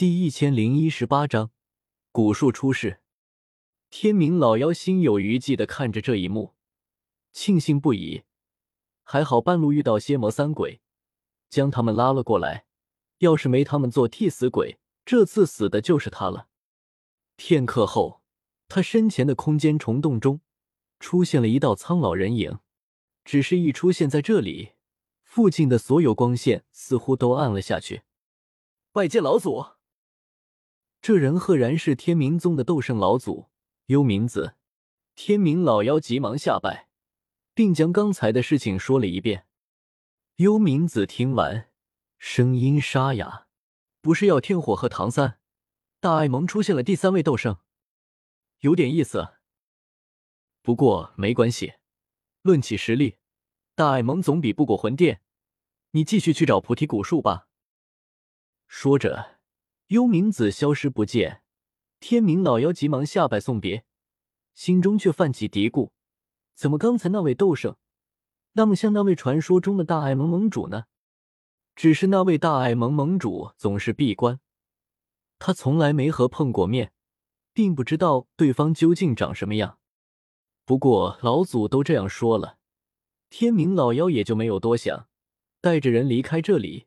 第一千零一十八章，古树出世。天明老妖心有余悸的看着这一幕，庆幸不已。还好半路遇到蝎魔三鬼，将他们拉了过来。要是没他们做替死鬼，这次死的就是他了。片刻后，他身前的空间虫洞中出现了一道苍老人影。只是一出现在这里，附近的所有光线似乎都暗了下去。拜见老祖。这人赫然是天明宗的斗圣老祖幽冥子，天明老妖急忙下拜，并将刚才的事情说了一遍。幽冥子听完，声音沙哑：“不是要天火和唐三，大爱盟出现了第三位斗圣，有点意思。不过没关系，论起实力，大爱盟总比不过魂殿。你继续去找菩提古树吧。”说着。幽冥子消失不见，天明老妖急忙下拜送别，心中却泛起嘀咕：怎么刚才那位斗圣那么像那位传说中的大爱盟盟主呢？只是那位大爱盟盟主总是闭关，他从来没和碰过面，并不知道对方究竟长什么样。不过老祖都这样说了，天明老妖也就没有多想，带着人离开这里，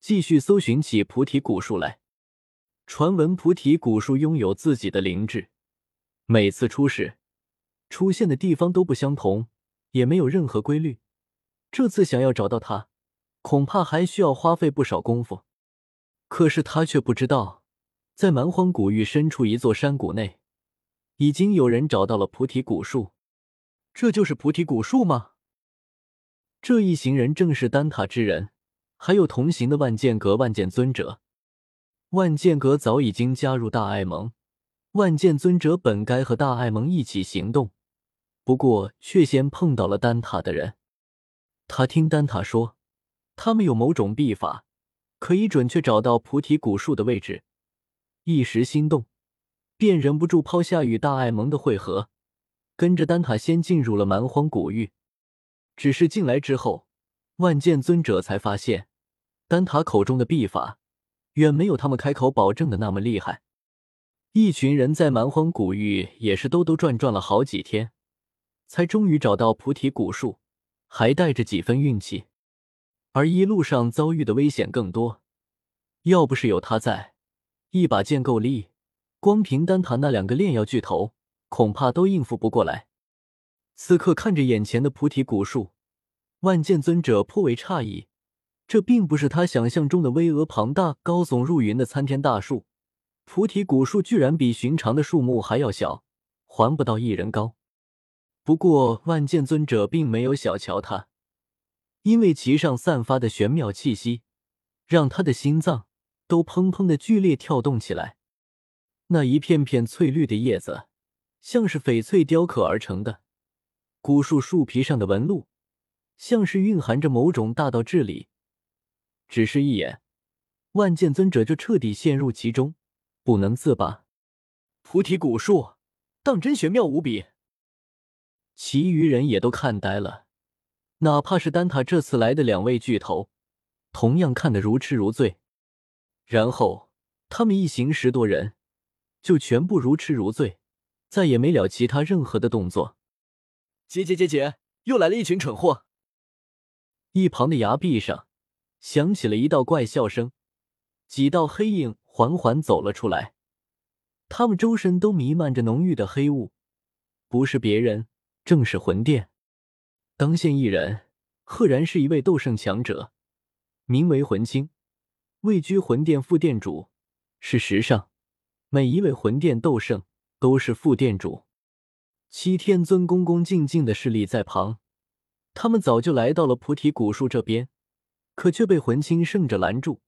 继续搜寻起菩提古树来。传闻菩提古树拥有自己的灵智，每次出世，出现的地方都不相同，也没有任何规律。这次想要找到它，恐怕还需要花费不少功夫。可是他却不知道，在蛮荒古域深处一座山谷内，已经有人找到了菩提古树。这就是菩提古树吗？这一行人正是丹塔之人，还有同行的万剑阁万剑尊者。万剑阁早已经加入大爱盟，万剑尊者本该和大爱盟一起行动，不过却先碰到了丹塔的人。他听丹塔说，他们有某种秘法，可以准确找到菩提古树的位置，一时心动，便忍不住抛下与大爱盟的会合，跟着丹塔先进入了蛮荒古域。只是进来之后，万剑尊者才发现，丹塔口中的秘法。远没有他们开口保证的那么厉害。一群人在蛮荒古域也是兜兜转转了好几天，才终于找到菩提古树，还带着几分运气。而一路上遭遇的危险更多，要不是有他在，一把剑够力，光凭丹塔那两个炼药巨头，恐怕都应付不过来。此刻看着眼前的菩提古树，万剑尊者颇为诧异。这并不是他想象中的巍峨庞大、高耸入云的参天大树，菩提古树居然比寻常的树木还要小，还不到一人高。不过万剑尊者并没有小瞧他，因为其上散发的玄妙气息，让他的心脏都砰砰的剧烈跳动起来。那一片片翠绿的叶子，像是翡翠雕刻而成的，古树树皮上的纹路，像是蕴含着某种大道至理。只是一眼，万剑尊者就彻底陷入其中，不能自拔。菩提古树，当真玄妙无比。其余人也都看呆了，哪怕是丹塔这次来的两位巨头，同样看得如痴如醉。然后他们一行十多人，就全部如痴如醉，再也没了其他任何的动作。姐姐姐姐，又来了一群蠢货！一旁的崖壁上。响起了一道怪笑声，几道黑影缓缓走了出来，他们周身都弥漫着浓郁的黑雾，不是别人，正是魂殿。当先一人，赫然是一位斗圣强者，名为魂清，位居魂殿副殿主。事实上，每一位魂殿斗圣都是副殿主。七天尊恭恭敬敬的侍立在旁，他们早就来到了菩提古树这边。可却被魂清圣者拦住，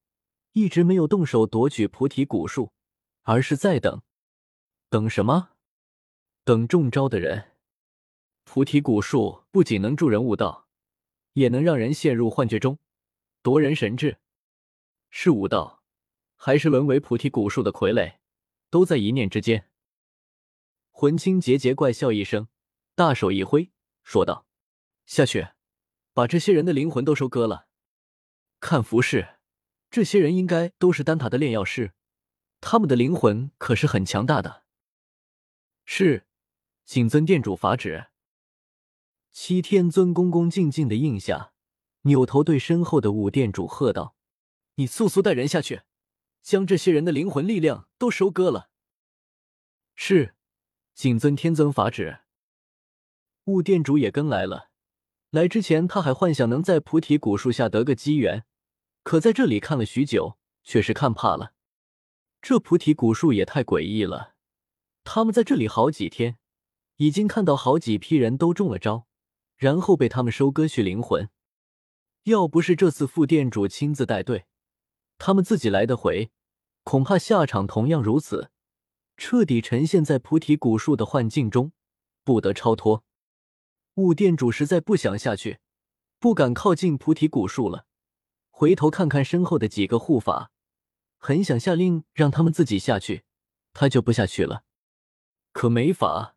一直没有动手夺取菩提古树，而是在等。等什么？等中招的人。菩提古树不仅能助人悟道，也能让人陷入幻觉中，夺人神智。是悟道，还是沦为菩提古树的傀儡，都在一念之间。魂清桀桀怪笑一声，大手一挥，说道：“下去，把这些人的灵魂都收割了。”看服饰，这些人应该都是丹塔的炼药师，他们的灵魂可是很强大的。是，谨遵店主法旨。七天尊恭恭敬敬的应下，扭头对身后的五店主喝道：“你速速带人下去，将这些人的灵魂力量都收割了。”是，谨遵天尊法旨。雾店主也跟来了。来之前，他还幻想能在菩提古树下得个机缘，可在这里看了许久，却是看怕了。这菩提古树也太诡异了。他们在这里好几天，已经看到好几批人都中了招，然后被他们收割去灵魂。要不是这次副店主亲自带队，他们自己来的回，恐怕下场同样如此，彻底沉陷在菩提古树的幻境中，不得超脱。雾店主实在不想下去，不敢靠近菩提古树了。回头看看身后的几个护法，很想下令让他们自己下去，他就不下去了。可没法，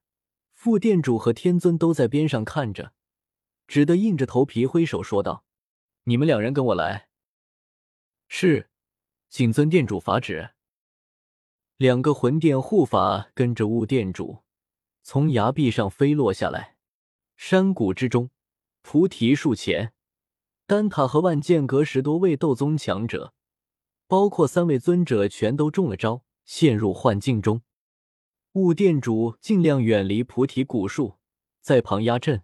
副店主和天尊都在边上看着，只得硬着头皮挥手说道：“你们两人跟我来。”是，谨遵店主法旨。两个魂殿护法跟着雾店主从崖壁上飞落下来。山谷之中，菩提树前，丹塔和万剑阁十多位斗宗强者，包括三位尊者，全都中了招，陷入幻境中。雾殿主尽量远离菩提古树，在旁压阵。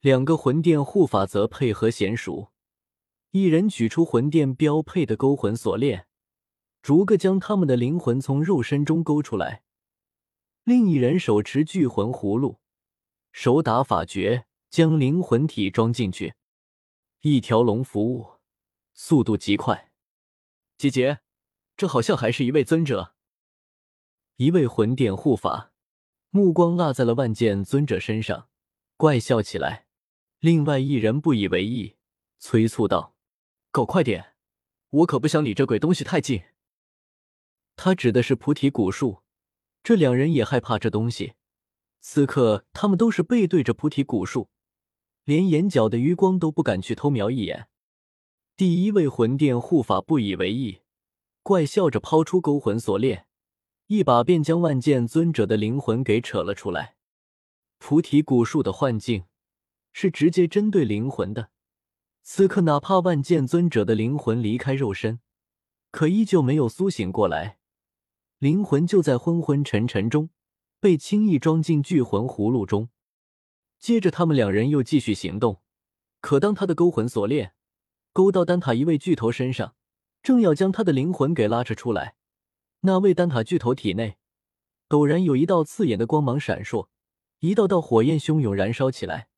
两个魂殿护法则配合娴熟，一人取出魂殿标配的勾魂锁链，逐个将他们的灵魂从肉身中勾出来；另一人手持聚魂葫芦。手打法诀，将灵魂体装进去，一条龙服务，速度极快。姐姐，这好像还是一位尊者。一位魂殿护法目光落在了万剑尊者身上，怪笑起来。另外一人不以为意，催促道：“搞快点，我可不想离这鬼东西太近。”他指的是菩提古树。这两人也害怕这东西。此刻，他们都是背对着菩提古树，连眼角的余光都不敢去偷瞄一眼。第一位魂殿护法不以为意，怪笑着抛出勾魂锁链，一把便将万剑尊者的灵魂给扯了出来。菩提古树的幻境是直接针对灵魂的，此刻哪怕万剑尊者的灵魂离开肉身，可依旧没有苏醒过来，灵魂就在昏昏沉沉中。被轻易装进聚魂葫芦中，接着他们两人又继续行动。可当他的勾魂锁链勾到丹塔一位巨头身上，正要将他的灵魂给拉扯出来，那位丹塔巨头体内陡然有一道刺眼的光芒闪烁，一道道火焰汹涌燃烧起来。